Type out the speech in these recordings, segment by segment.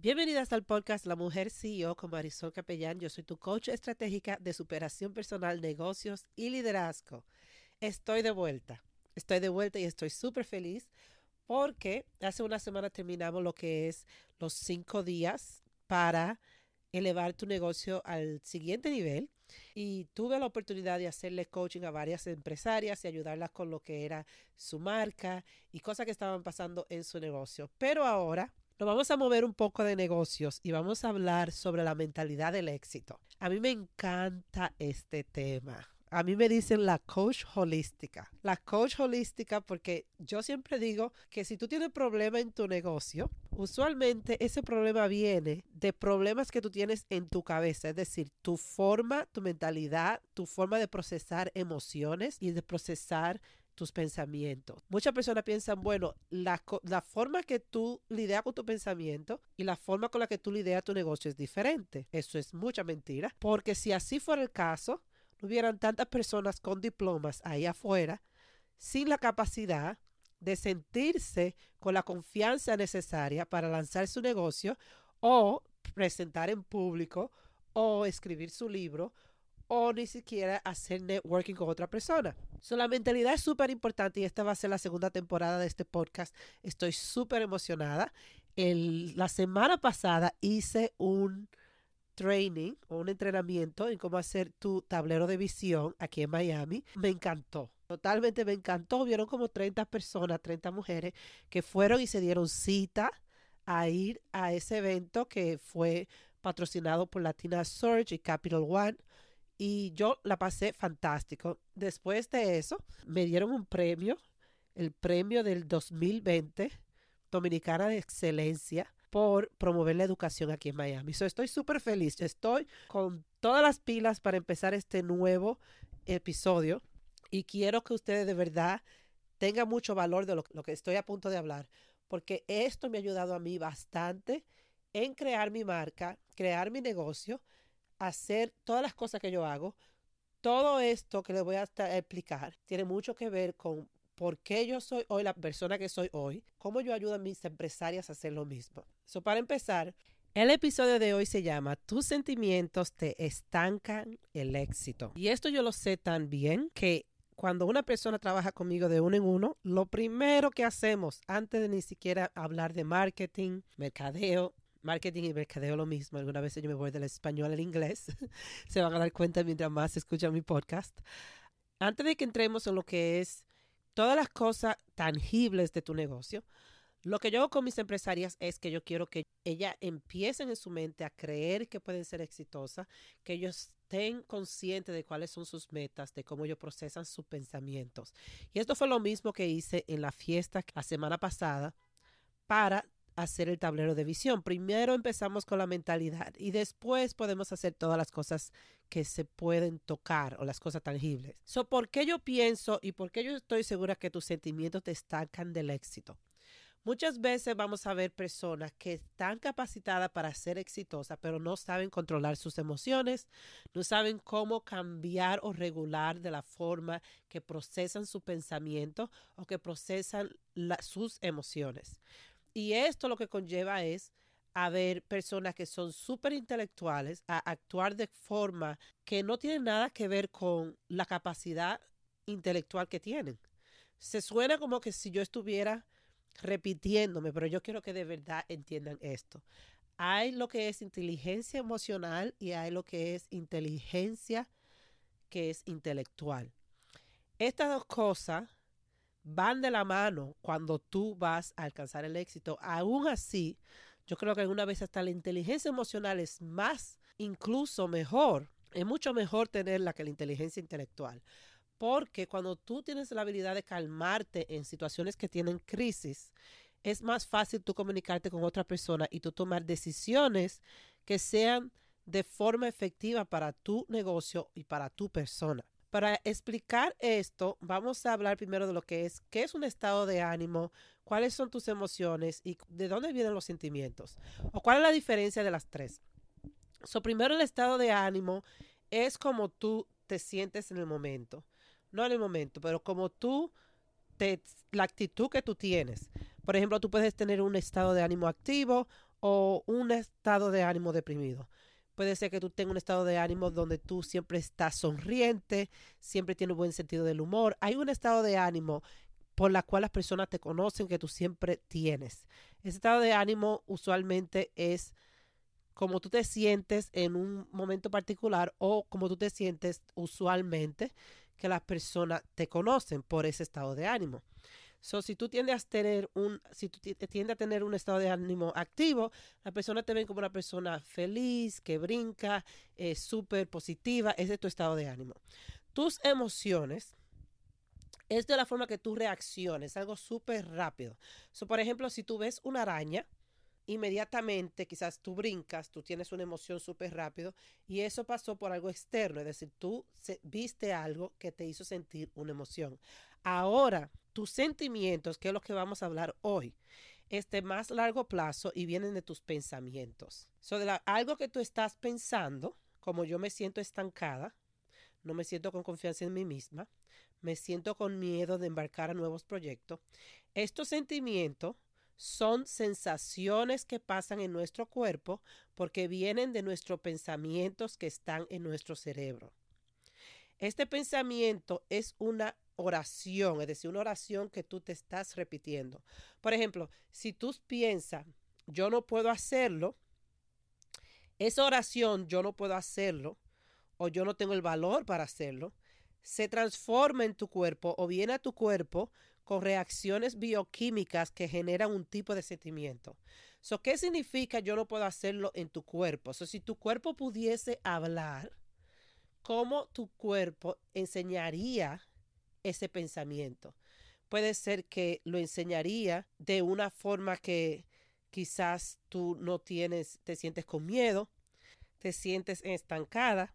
Bienvenidas al podcast La Mujer CEO con Marisol Capellán. Yo soy tu coach estratégica de superación personal, negocios y liderazgo. Estoy de vuelta. Estoy de vuelta y estoy súper feliz porque hace una semana terminamos lo que es los cinco días para elevar tu negocio al siguiente nivel y tuve la oportunidad de hacerle coaching a varias empresarias y ayudarlas con lo que era su marca y cosas que estaban pasando en su negocio. Pero ahora nos vamos a mover un poco de negocios y vamos a hablar sobre la mentalidad del éxito. A mí me encanta este tema. A mí me dicen la coach holística. La coach holística porque yo siempre digo que si tú tienes problema en tu negocio, usualmente ese problema viene de problemas que tú tienes en tu cabeza, es decir, tu forma, tu mentalidad, tu forma de procesar emociones y de procesar tus pensamientos. Muchas personas piensan, bueno, la, forma que tú lidias con tu pensamiento y la forma con la que tú lidias tu negocio es diferente. Eso es mucha mentira, porque si así fuera el caso, no hubieran tantas personas con diplomas ahí afuera sin la capacidad de sentirse con la confianza necesaria para lanzar su negocio o presentar en público o escribir su libro o ni siquiera hacer networking con otra persona. So, la mentalidad es súper importante y esta va a ser la segunda temporada de este podcast. Estoy súper emocionada. La semana pasada hice un training o un entrenamiento en cómo hacer tu tablero de visión aquí en Miami. Me encantó. Totalmente me encantó. Vieron como 30 personas, 30 mujeres que fueron y se dieron cita a ir a ese evento que fue patrocinado por Latina Search y Capital One. Y yo la pasé fantástico. Después de eso, me dieron un premio, el premio del 2020, Dominicana de Excelencia por promover la educación aquí en Miami. So, estoy súper feliz. Estoy con todas las pilas para empezar este nuevo episodio y quiero que ustedes de verdad tengan mucho valor de lo, lo que estoy a punto de hablar, porque esto me ha ayudado a mí bastante en crear mi marca, crear mi negocio, hacer todas las cosas que yo hago. Todo esto que les voy a explicar tiene mucho que ver con por qué yo soy hoy la persona que soy hoy, cómo yo ayudo a mis empresarias a hacer lo mismo. So, para empezar, el episodio de hoy se llama Tus sentimientos te estancan el éxito. Y esto yo lo sé tan bien que cuando una persona trabaja conmigo de uno en uno, lo primero que hacemos antes de ni siquiera hablar de marketing, mercadeo, marketing y mercadeo lo mismo. Algunas veces yo me voy del español al inglés. Se van a dar cuenta mientras más escuchan mi podcast. Antes de que entremos en lo que es todas las cosas tangibles de tu negocio, lo que yo hago con mis empresarias es que yo quiero que ellas empiecen en su mente a creer que pueden ser exitosas, que ellos estén conscientes de cuáles son sus metas, de cómo ellos procesan sus pensamientos. Y esto fue lo mismo que hice en la fiesta la semana pasada para hacer el tablero de visión. Primero empezamos con la mentalidad y después podemos hacer todas las cosas que se pueden tocar o las cosas tangibles. So, ¿Por qué yo pienso y por qué yo estoy segura que tus sentimientos te estancan del éxito? Muchas veces vamos a ver personas que están capacitadas para ser exitosas, pero no saben controlar sus emociones, no saben cómo cambiar o regular de la forma que procesan su pensamiento o que procesan sus emociones. Y esto lo que conlleva es a ver personas que son súper intelectuales a actuar de forma que no tiene nada que ver con la capacidad intelectual que tienen. Se suena como que si yo estuviera repitiéndome, pero yo quiero que de verdad entiendan esto. Hay lo que es inteligencia emocional y hay lo que es inteligencia que es intelectual. Estas dos cosas van de la mano cuando tú vas a alcanzar el éxito. Aún así, yo creo que alguna vez hasta la inteligencia emocional es más, incluso mejor. Es mucho mejor tenerla que la inteligencia intelectual. Porque cuando tú tienes la habilidad de calmarte en situaciones que tienen crisis, es más fácil tú comunicarte con otra persona y tú tomar decisiones que sean de forma efectiva para tu negocio y para tu persona. Para explicar esto, vamos a hablar primero de lo que es, qué es un estado de ánimo, cuáles son tus emociones y de dónde vienen los sentimientos, o cuál es la diferencia de las tres. So, primero el estado de ánimo es como tú te sientes en el momento, no en el momento, pero como tú, te, la actitud que tú tienes. Por ejemplo, tú puedes tener un estado de ánimo activo o un estado de ánimo deprimido. Puede ser que tú tengas un estado de ánimo donde tú siempre estás sonriente, siempre tienes un buen sentido del humor. Hay un estado de ánimo por la cual las personas te conocen que tú siempre tienes. Ese estado de ánimo usualmente es como tú te sientes en un momento particular o como tú te sientes usualmente que las personas te conocen por ese estado de ánimo. So, si tú tiendes a tener un, si tú tiendes a tener un estado de ánimo activo, la persona te ven como una persona feliz, que brinca, eh, súper positiva, ese es tu estado de ánimo. Tus emociones es de la forma que tú reacciones, algo súper rápido. So, por ejemplo, si tú ves una araña, inmediatamente quizás tú brincas, tú tienes una emoción súper rápido y eso pasó por algo externo, es decir, tú viste algo que te hizo sentir una emoción. Ahora, tus sentimientos, que es lo que vamos a hablar hoy, es de más largo plazo y vienen de tus pensamientos. So, algo que tú estás pensando, como yo me siento estancada, no me siento con confianza en mí misma, me siento con miedo de embarcar a nuevos proyectos. Estos sentimientos son sensaciones que pasan en nuestro cuerpo porque vienen de nuestros pensamientos que están en nuestro cerebro. Este pensamiento es una oración, es decir, una oración que tú te estás repitiendo. Por ejemplo, si tú piensas, yo no puedo hacerlo, esa oración, yo no puedo hacerlo, o yo no tengo el valor para hacerlo, se transforma en tu cuerpo o viene a tu cuerpo con reacciones bioquímicas que generan un tipo de sentimiento. So, ¿Qué significa yo no puedo hacerlo en tu cuerpo? So, si tu cuerpo pudiese hablar, ¿cómo tu cuerpo enseñaría ese pensamiento? Puede ser que lo enseñaría de una forma que quizás tú no tienes, te sientes con miedo, te sientes estancada,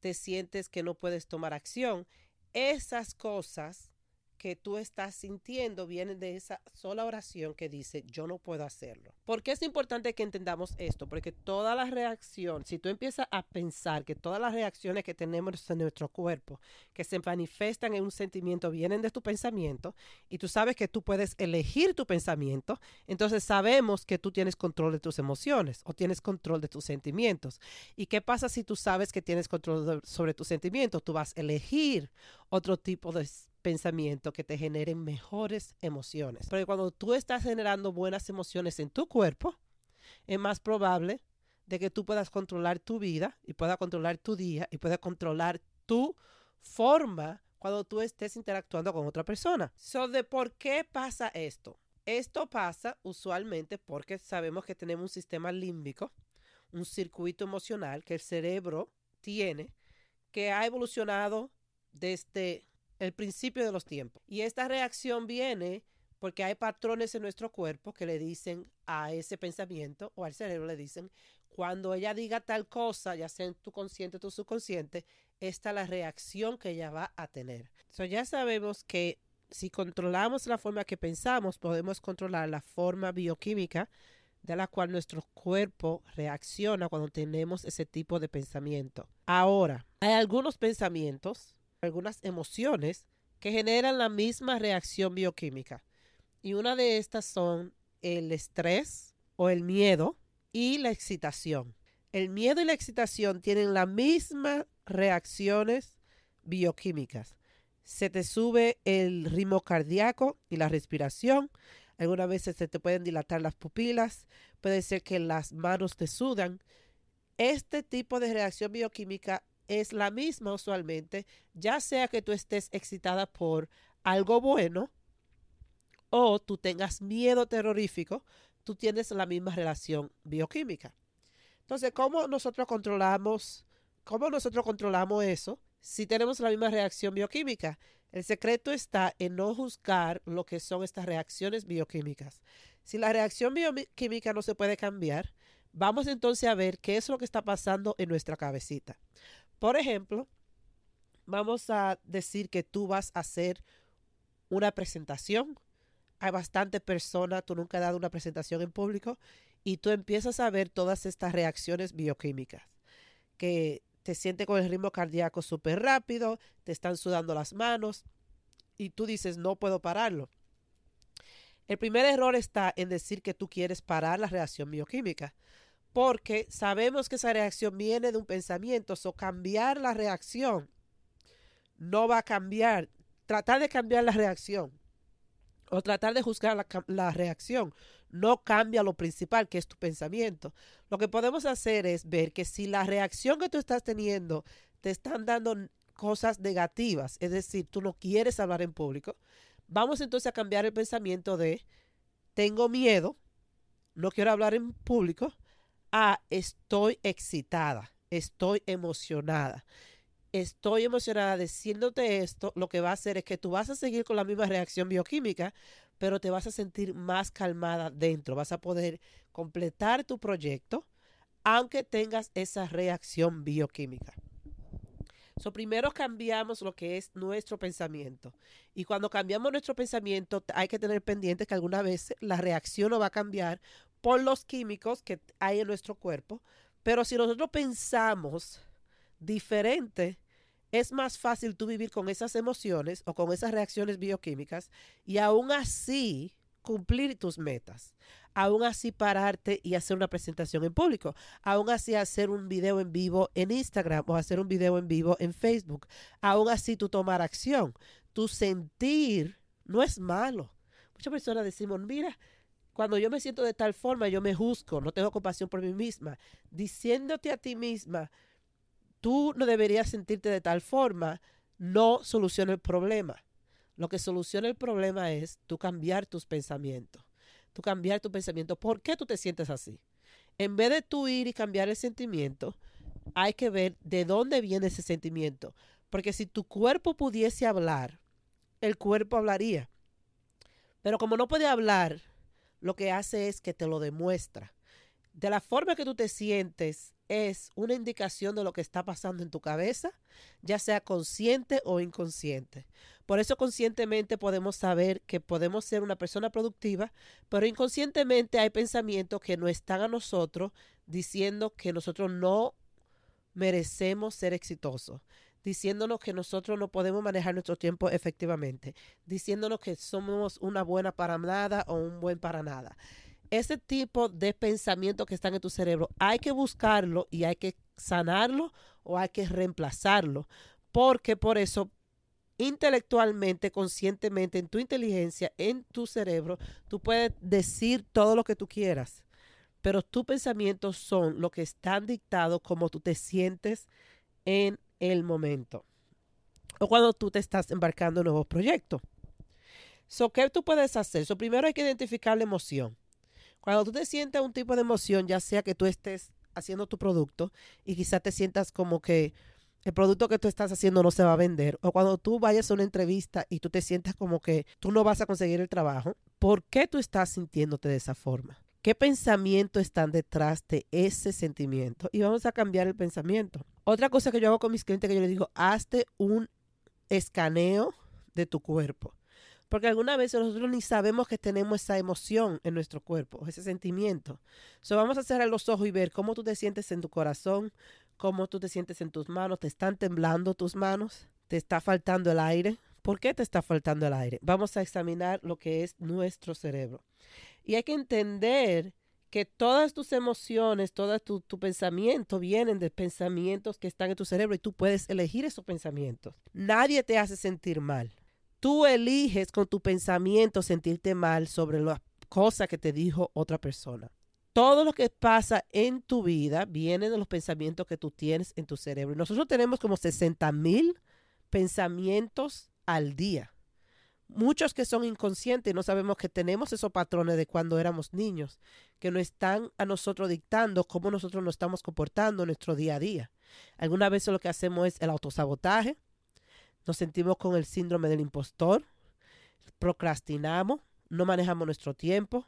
te sientes que no puedes tomar acción. Esas cosas que tú estás sintiendo viene de esa sola oración que dice yo no puedo hacerlo. ¿Por qué es importante que entendamos esto? Porque toda la reacción, si tú empiezas a pensar que todas las reacciones que tenemos en nuestro cuerpo, que se manifiestan en un sentimiento, vienen de tu pensamiento, y tú sabes que tú puedes elegir tu pensamiento, entonces sabemos que tú tienes control de tus emociones o tienes control de tus sentimientos. ¿Y qué pasa si tú sabes que tienes control sobre tus sentimientos? Tú vas a elegir otro tipo de pensamiento que te generen mejores emociones. Porque cuando tú estás generando buenas emociones en tu cuerpo, es más probable de que tú puedas controlar tu vida y puedas controlar tu día y puedas controlar tu forma cuando tú estés interactuando con otra persona. So, de por qué pasa esto? Esto pasa usualmente porque sabemos que tenemos un sistema límbico, un circuito emocional que el cerebro tiene, que ha evolucionado desde el principio de los tiempos. Y esta reacción viene porque hay patrones en nuestro cuerpo que le dicen a ese pensamiento o al cerebro le dicen, cuando ella diga tal cosa, ya sea en tu consciente o tu subconsciente, esta es la reacción que ella va a tener. So, ya sabemos que si controlamos la forma que pensamos, podemos controlar la forma bioquímica de la cual nuestro cuerpo reacciona cuando tenemos ese tipo de pensamiento. Ahora, hay algunos pensamientos algunas emociones que generan la misma reacción bioquímica. Y una de estas son el estrés o el miedo y la excitación. El miedo y la excitación tienen las mismas reacciones bioquímicas. Se te sube el ritmo cardíaco y la respiración. Algunas veces se te pueden dilatar las pupilas. Puede ser que las manos te sudan. Este tipo de reacción bioquímica es la misma usualmente, ya sea que tú estés excitada por algo bueno o tú tengas miedo terrorífico, tú tienes la misma relación bioquímica. Entonces, ¿cómo nosotros controlamos, cómo nosotros controlamos eso si tenemos la misma reacción bioquímica? El secreto está en no juzgar lo que son estas reacciones bioquímicas. Si la reacción bioquímica no se puede cambiar, vamos entonces a ver qué es lo que está pasando en nuestra cabecita. Por ejemplo, vamos a decir que tú vas a hacer una presentación. Hay bastante personas, tú nunca has dado una presentación en público y tú empiezas a ver todas estas reacciones bioquímicas, que te sientes con el ritmo cardíaco súper rápido, te están sudando las manos y tú dices, no puedo pararlo. El primer error está en decir que tú quieres parar la reacción bioquímica, porque sabemos que esa reacción viene de un pensamiento, o cambiar la reacción no va a cambiar. Tratar de cambiar la reacción o tratar de juzgar la, la, reacción no cambia lo principal, que es tu pensamiento. Lo que podemos hacer es ver que si la reacción que tú estás teniendo te están dando cosas negativas, es decir, tú no quieres hablar en público, vamos entonces a cambiar el pensamiento de tengo miedo, no quiero hablar en público, a estoy excitada, estoy emocionada estoy emocionada diciéndote esto, lo que va a hacer es que tú vas a seguir con la misma reacción bioquímica, pero te vas a sentir más calmada dentro. Vas a poder completar tu proyecto aunque tengas esa reacción bioquímica. So, primero cambiamos lo que es nuestro pensamiento. Y cuando cambiamos nuestro pensamiento, hay que tener pendiente que alguna vez la reacción no va a cambiar por los químicos que hay en nuestro cuerpo. Pero si nosotros pensamos diferente, es más fácil tú vivir con esas emociones o con esas reacciones bioquímicas y aún así cumplir tus metas. Aún así pararte y hacer una presentación en público. Aún así hacer un video en vivo en Instagram o hacer un video en vivo en Facebook. Aún así tú tomar acción. Tu sentir no es malo. Muchas personas decimos, mira, cuando yo me siento de tal forma, yo me juzgo, no tengo compasión por mí misma. Diciéndote a ti misma, tú no deberías sentirte de tal forma, no soluciona el problema. Lo que soluciona el problema es tú cambiar tus pensamientos. Tú cambiar tu pensamiento. ¿Por qué tú te sientes así? En vez de tú ir y cambiar el sentimiento, hay que ver de dónde viene ese sentimiento. Porque si tu cuerpo pudiese hablar, el cuerpo hablaría. Pero como no puede hablar, lo que hace es que te lo demuestra. De la forma que tú te sientes es una indicación de lo que está pasando en tu cabeza, ya sea consciente o inconsciente. Por eso conscientemente podemos saber que podemos ser una persona productiva, pero inconscientemente hay pensamientos que no están a nosotros diciendo que nosotros no merecemos ser exitosos, diciéndonos que nosotros no podemos manejar nuestro tiempo efectivamente, diciéndonos que somos una buena para nada o un buen para nada ese tipo de pensamiento que están en tu cerebro hay que buscarlo y hay que sanarlo o hay que reemplazarlo. Porque por eso, intelectualmente, conscientemente, en tu inteligencia, en tu cerebro, tú puedes decir todo lo que tú quieras. Pero tus pensamientos son lo que están dictados como tú te sientes en el momento. O cuando tú te estás embarcando en nuevos proyectos. So, ¿Qué tú puedes hacer? So, primero hay que identificar la emoción. Cuando tú te sientas un tipo de emoción, ya sea que tú estés haciendo tu producto y quizás te sientas como que el producto que tú estás haciendo no se va a vender, o cuando tú vayas a una entrevista y tú te sientas como que tú no vas a conseguir el trabajo, ¿por qué tú estás sintiéndote de esa forma? ¿Qué pensamiento están detrás de ese sentimiento? Y vamos a cambiar el pensamiento. Otra cosa que yo hago con mis clientes que yo les digo, hazte un escaneo de tu cuerpo. Porque alguna vez nosotros ni sabemos que tenemos esa emoción en nuestro cuerpo, ese sentimiento. So, vamos a cerrar los ojos y ver cómo tú te sientes en tu corazón, cómo tú te sientes en tus manos. ¿Te están temblando tus manos? ¿Te está faltando el aire? ¿Por qué te está faltando el aire? Vamos a examinar lo que es nuestro cerebro. Y hay que entender que todas tus emociones, todo tu, tu, pensamiento vienen de pensamientos que están en tu cerebro y tú puedes elegir esos pensamientos. Nadie te hace sentir mal. Tú eliges con tu pensamiento sentirte mal sobre las cosas que te dijo otra persona. Todo lo que pasa en tu vida viene de los pensamientos que tú tienes en tu cerebro. nosotros tenemos como 60 mil pensamientos al día. Muchos que son inconscientes, no sabemos que tenemos esos patrones de cuando éramos niños, que nos están a nosotros dictando cómo nosotros nos estamos comportando en nuestro día a día. Algunas veces lo que hacemos es el autosabotaje, nos sentimos con el síndrome del impostor, procrastinamos, no manejamos nuestro tiempo,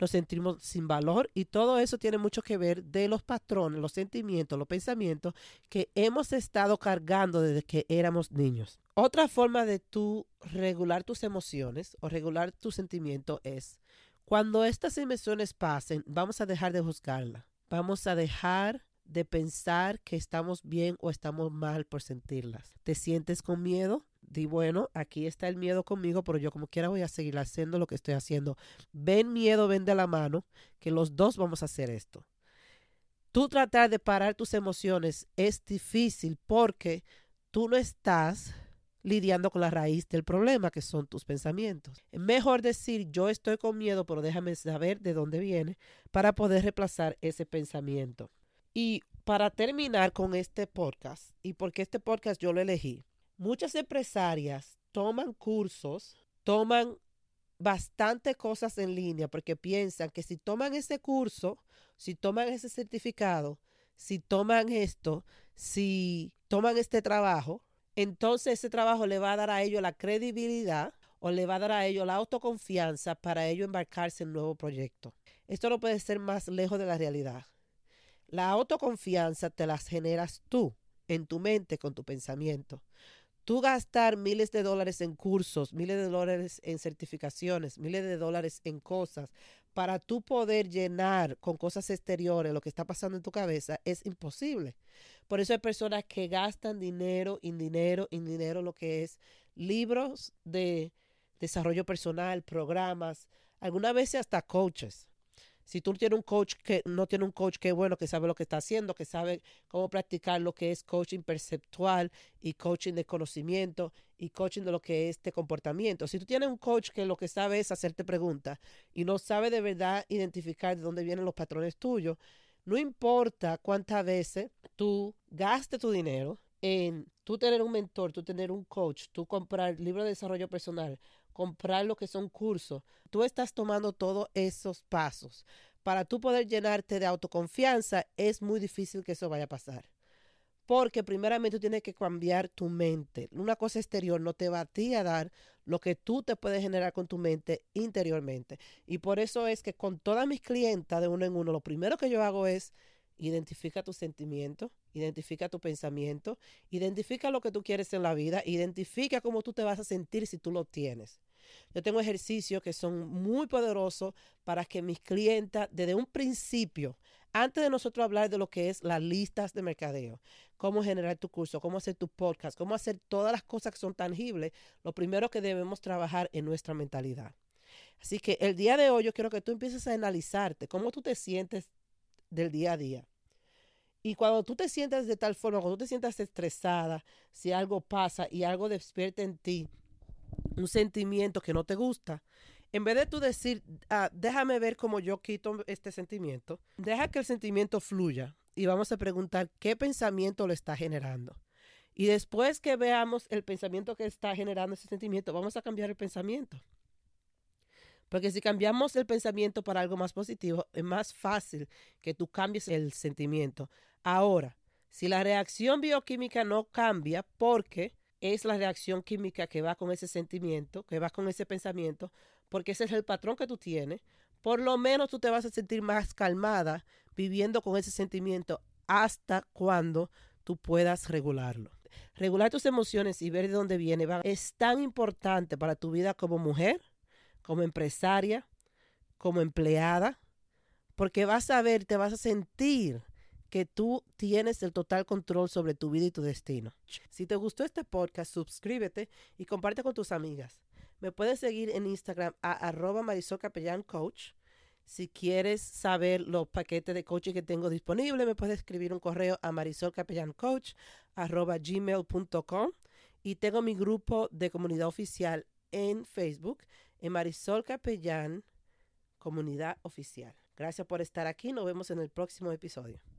nos sentimos sin valor y todo eso tiene mucho que ver de los patrones, los sentimientos, los pensamientos que hemos estado cargando desde que éramos niños. Otra forma de tú regular tus emociones o regular tu sentimiento es cuando estas emociones pasen, vamos a dejar de juzgarla. Vamos a dejar de pensar que estamos bien o estamos mal por sentirlas. ¿Te sientes con miedo? Di, bueno, aquí está el miedo conmigo, pero yo como quiera voy a seguir haciendo lo que estoy haciendo. Ven miedo, ven de la mano, que los dos vamos a hacer esto. Tú tratar de parar tus emociones es difícil porque tú no estás lidiando con la raíz del problema, que son tus pensamientos. Es mejor decir, yo estoy con miedo, pero déjame saber de dónde viene para poder reemplazar ese pensamiento. Y para terminar con este podcast, y porque este podcast yo lo elegí, muchas empresarias toman cursos, toman bastante cosas en línea porque piensan que si toman ese curso, si toman ese certificado, si toman esto, si toman este trabajo, entonces ese trabajo le va a dar a ellos la credibilidad o le va a dar a ellos la autoconfianza para ellos embarcarse en un nuevo proyecto. Esto no puede ser más lejos de la realidad. La autoconfianza te las generas tú, en tu mente, con tu pensamiento. Tú gastar miles de dólares en cursos, miles de dólares en certificaciones, miles de dólares en cosas, para tú poder llenar con cosas exteriores lo que está pasando en tu cabeza, es imposible. Por eso hay personas que gastan dinero, en dinero, en dinero, lo que es libros de desarrollo personal, programas, algunas veces hasta coaches. Si tú tienes un coach que no tiene un coach que bueno, que sabe lo que está haciendo, que sabe cómo practicar lo que es coaching perceptual y coaching de conocimiento y coaching de lo que es de comportamiento. Si tú tienes un coach que lo que sabe es hacerte preguntas y no sabe de verdad identificar de dónde vienen los patrones tuyos, no importa cuántas veces tú gastes tu dinero en tú tener un mentor, tú tener un coach, tú comprar libros de desarrollo personal, comprar lo que son cursos, tú estás tomando todos esos pasos. Para tú poder llenarte de autoconfianza, es muy difícil que eso vaya a pasar. Porque primeramente tú tienes que cambiar tu mente. Una cosa exterior no te va a ti a dar lo que tú te puedes generar con tu mente interiormente. Y por eso es que con todas mis clientas de uno en uno, lo primero que yo hago es identifica tus sentimientos, identifica tu pensamiento, identifica lo que tú quieres en la vida, identifica cómo tú te vas a sentir si tú lo tienes. Yo tengo ejercicios que son muy poderosos para que mis clientas, desde un principio, antes de nosotros hablar de lo que es las listas de mercadeo, cómo generar tu curso, cómo hacer tu podcast, cómo hacer todas las cosas que son tangibles, lo primero que debemos trabajar en nuestra mentalidad. Así que el día de hoy yo quiero que tú empieces a analizarte cómo tú te sientes del día a día. Y cuando tú te sientas de tal forma, cuando tú te sientas estresada, si algo pasa y algo despierta en ti un sentimiento que no te gusta, en vez de tú decir, ah, déjame ver cómo yo quito este sentimiento, deja que el sentimiento fluya y vamos a preguntar qué pensamiento lo está generando. Y después que veamos el pensamiento que está generando ese sentimiento, vamos a cambiar el pensamiento. Porque si cambiamos el pensamiento para algo más positivo, es más fácil que tú cambies el sentimiento. Ahora, si la reacción bioquímica no cambia porque es la reacción química que va con ese sentimiento, que va con ese pensamiento, porque ese es el patrón que tú tienes, por lo menos tú te vas a sentir más calmada viviendo con ese sentimiento hasta cuando tú puedas regularlo. Regular tus emociones y ver de dónde viene es tan importante para tu vida como mujer, como empresaria, como empleada, porque vas a ver, te vas a sentir que tú tienes el total control sobre tu vida y tu destino. Si te gustó este podcast, suscríbete y comparte con tus amigas. Me puedes seguir en Instagram a arroba Marisol Capellán Coach. Si quieres saber los paquetes de coaching que tengo disponibles, me puedes escribir un correo a marisolcapellancoach arroba gmail.com y tengo mi grupo de comunidad oficial en Facebook en Marisol Capellán Comunidad Oficial. Gracias por estar aquí. Nos vemos en el próximo episodio.